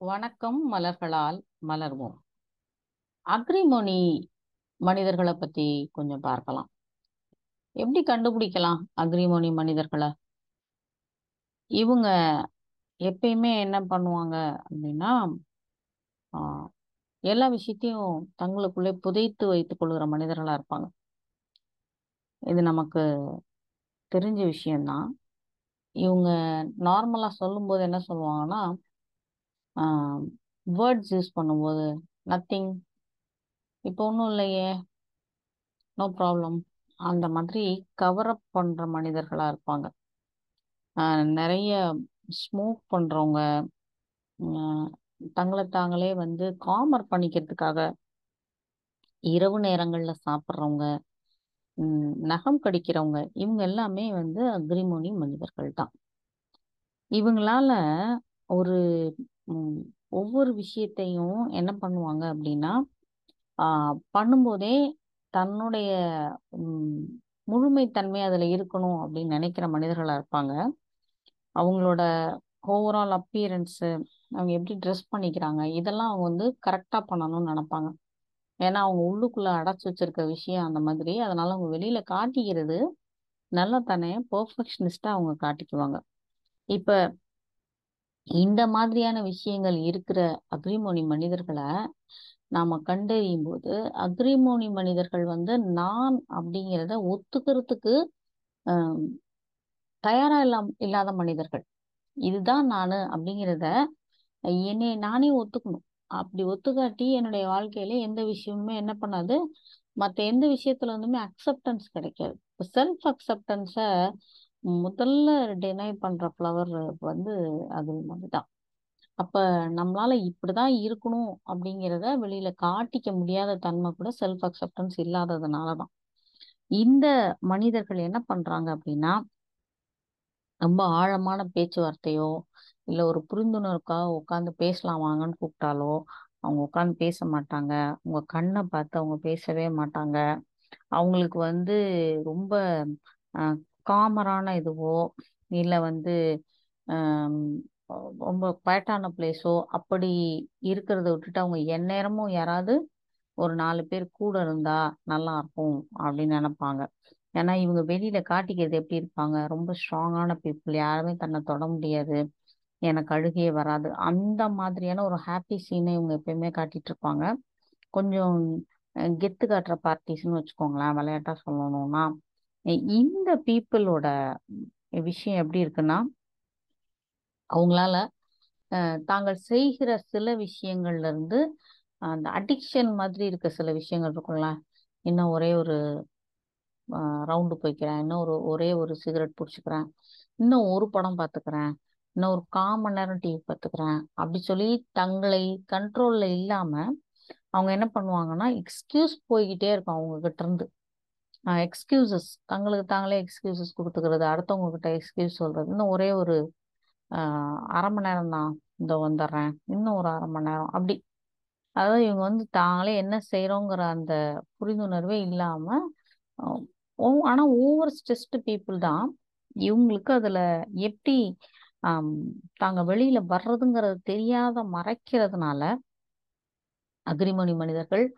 வணக்கம் மலர்களால் மலர்வோம். அக்ரிமோனி மனிதர்களை பத்தி கொஞ்சம் பார்க்கலாம். எப்படி கண்டுபிடிக்கலாம் அக்ரிமோனி மனிதர்களை? இவங்க எப்பயுமே என்ன பண்ணுவாங்க அப்படின்னா எல்லா விஷயத்தையும் தங்களுக்குள்ளே புதைத்து வைத்துக் கொள்கிற மனிதர்களா இருப்பாங்க. இது நமக்கு தெரிஞ்ச விஷயம்தான். இவங்க நார்மலாக சொல்லும்போது என்ன சொல்லுவாங்கன்னா வேர்ட்ஸ் யூஸ் பண்ணும்போது நத்திங் இப்போ ஒன்றும் இல்லையே. நோ ப்ராப்ளம் அந்த மாதிரி கவர் அப் பண்ணுற மனிதர்களாக இருப்பாங்க. நிறைய ஸ்மோக் பண்ணுறவங்க தங்களை தாங்களே வந்து காமர் பண்ணிக்கிறதுக்காக இரவு நேரங்களில் சாப்பிட்றவங்க நகம் கடிக்கிறவங்க இவங்க எல்லாமே வந்து அக்ரிமோனி மனிதர்கள் தான் இவங்களால ஒரு ஒவ்வொரு விஷயத்தையும் என்ன பண்ணுவாங்க அப்படின்னா பண்ணும்போதே தன்னுடைய முழுமைத்தன்மை அதில் இருக்கணும் அப்படின்னு நினைக்கிற மனிதர்களாக இருப்பாங்க. அவங்களோட ஓவரால் அப்பியரன்ஸு அவங்க எப்படி ட்ரெஸ் பண்ணிக்கிறாங்க இதெல்லாம் அவங்க வந்து கரெக்டாக பண்ணணும்னு நினைப்பாங்க. ஏன்னா அவங்க உள்ளுக்குள்ளே அடைச்சி வச்சிருக்க விஷயம் அந்த மாதிரி. அதனால அவங்க வெளியில் காட்டிக்கிறது நல்லா தானே பர்ஃபெக்ஷனிஸ்ட்டாக அவங்க காட்டிக்குவாங்க. இப்போ இந்த மாதிரியான விஷயங்கள் இருக்கிற அக்ரிமோனி மனிதர்களை நாம கண்டறியும் போது அக்ரிமோனி மனிதர்கள் வந்து நான் அப்படிங்கிறத ஒத்துக்கிறதுக்கு ஆஹ், தயாரா இல்லாம இல்லாத மனிதர்கள். இதுதான் நானு அப்படிங்கிறத என்னை நானே ஒத்துக்கணும். அப்படி ஒத்துக்காட்டி என்னுடைய வாழ்க்கையில எந்த விஷயமுமே என்ன பண்ணாது. மத்த எந்த விஷயத்துல வந்துமே அக்செப்டன்ஸ் கிடைக்காது. செல்ஃப் அக்செப்டன்ஸ முதல்ல டினை பண்ற ஃப்ளவர் வந்து அது மாதிரிதான். அப்ப நம்மளால இப்படிதான் இருக்கணும் அப்படிங்கிறத வெளியில காட்டிக்க முடியாத தன்மை கூட செல்ஃப் அக்செப்டன்ஸ் இல்லாததுனாலதான். இந்த மனிதர்கள் என்ன பண்றாங்க அப்படின்னா ரொம்ப ஆழமான பேச்சுவார்த்தையோ இல்ல ஒரு புரிந்துணர்வுக்காக உட்காந்து பேசலாம் வாங்கன்னு கூப்பிட்டாலோ அவங்க உட்காந்து பேச மாட்டாங்க. உங்க கண்ணை பார்த்து அவங்க பேசவே மாட்டாங்க. அவங்களுக்கு வந்து ரொம்ப காமரான இதுவோ இல்லை வந்து ரொம்ப குவைட்டான பிளேஸோ அப்படி இருக்கிறத விட்டுட்டு அவங்க எந்நேரமும் யாராவது ஒரு நாலு பேர் கூட இருந்தா நல்லா இருக்கும் அப்படின்னு நினைப்பாங்க. ஏன்னா இவங்க வெளியில காட்டிக்கிறது எப்படி இருப்பாங்க? ரொம்ப ஸ்ட்ராங்கான பீப்புள் யாருமே தன்னை தொட முடியாது. எனக்கு அழுகையே வராது. அந்த மாதிரியான ஒரு ஹாப்பி சீனை இவங்க எப்பயுமே காட்டிட்டு இருப்பாங்க. கொஞ்சம் கெத்து காட்டுற பார்ட்டிஸ்னு வச்சுக்கோங்களேன். விளையாட்டா சொல்லணும்னா. இந்த பீப்புளோட விஷயம் எப்படி இருக்குன்னா அவங்களால தாங்கள் செய்கிற சில விஷயங்கள்ல இருந்து அந்த அடிக்ஷன் மாதிரி இருக்க சில விஷயங்கள் இருக்கும்ல. இன்னும் ஒரே ஒரு ரவுண்டு போய்க்கிறேன். இன்னும் ஒரு ஒரே ஒரு சிகரெட் பிடிச்சிக்கிறேன். இன்னும் ஒரு படம் பார்த்துக்கிறேன் இன்னும் ஒரு கால் நேரம் டிவி பார்த்துக்கிறேன் அப்படி சொல்லி தங்களை கண்ட்ரோல்ல இல்லாம அவங்க என்ன பண்ணுவாங்கன்னா எக்ஸ்கியூஸ் போய்கிட்டே இருக்கும் அவங்க கிட்ட இருந்து. எக்ஸ்கியூசஸ் தங்களுக்கு தாங்களே எக்ஸ்கியூசஸ் கொடுத்துக்கிறது. அடுத்தவங்க கிட்ட எக்ஸ்கியூஸ் சொல்றது. இன்னும் ஒரே ஒரு அரை மணி நேரம் தான் இந்த வந்துடுறேன். இன்னும் ஒரு அரை மணி நேரம். அப்படி. அதாவது இவங்க வந்து தாங்களே என்ன செய்யறோங்கிற அந்த புரிந்துணர்வே இல்லாம ஓ- ஆனா ஓவர் ஸ்ட்ரெஸ்டு பீப்புள் தான். இவங்களுக்கு அதுல எப்படி தாங்க வெளியில வர்றதுங்கிறது தெரியாத மறைக்கிறதுனால அக்ரிமணி மனிதர்கள்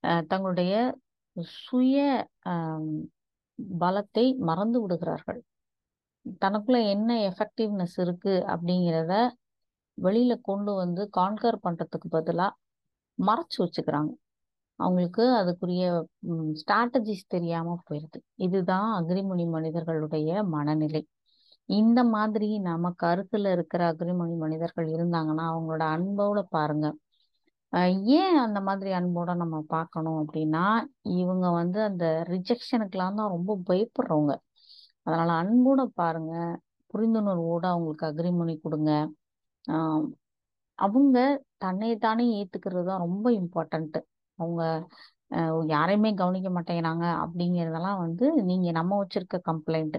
தங்களுடைய சுய பலத்தை மறந்து விடுகிறார்கள். தனக்குள்ள என்ன எஃபெக்டிவ்னஸ் இருக்கு அப்படிங்கிறத வெளியில கொண்டு வந்து கான்கர் பண்றதுக்கு பதிலாக மறைச்சு வச்சுக்கிறாங்க. அவங்களுக்கு அதுக்குரிய ஸ்ட்ராட்டஜிஸ் தெரியாம போயிருது. இதுதான் அக்ரிமணி மனிதர்களுடைய மனநிலை. இந்த மாதிரி நம்ம கருத்துல இருக்கிற அக்ரிமணி மனிதர்கள் இருந்தாங்கன்னா அவங்களோட அன்போட பாருங்க. ஏன் அந்த மாதிரி அன்போட நம்ம பார்க்கணும் அப்படின்னா இவங்க வந்து அந்த ரிஜெக்ஷனுக்கெல்லாம் தான் ரொம்ப பயப்படுறவங்க. அதனால அன்போட பாருங்க புரிந்துணர்வோட அவங்களுக்கு அக்ரிமணி கொடுங்க. அவங்க தன்னை தானே ஏத்துக்கிறது தான் ரொம்ப இம்பார்ட்டன்ட்டு அவங்க யாரையுமே கவனிக்க மாட்டேங்கிறாங்க அப்படிங்கிறதெல்லாம் வந்து நீங்க நம்ம வச்சிருக்க கம்ப்ளைண்ட்.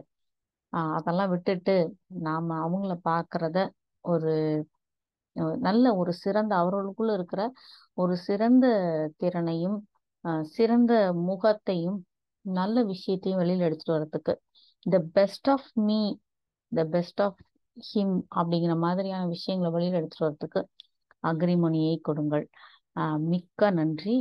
அதெல்லாம் விட்டுட்டு நாம அவங்கள பார்க்கறத ஒரு நல்ல ஒரு சிறந்த அவர்களுக்குள்ள இருக்கிற ஒரு சிறந்த திறனையும் சிறந்த முகத்தையும் நல்ல விஷயத்தையும் வெளியில் எடுத்துட்டு வர்றதுக்கு the best of me the best of him அப்படிங்கிற மாதிரியான விஷயங்களை வெளியில் எடுத்துட்டு வர்றதுக்கு அக்ரிமணியை கொடுங்கள். மிக்க நன்றி.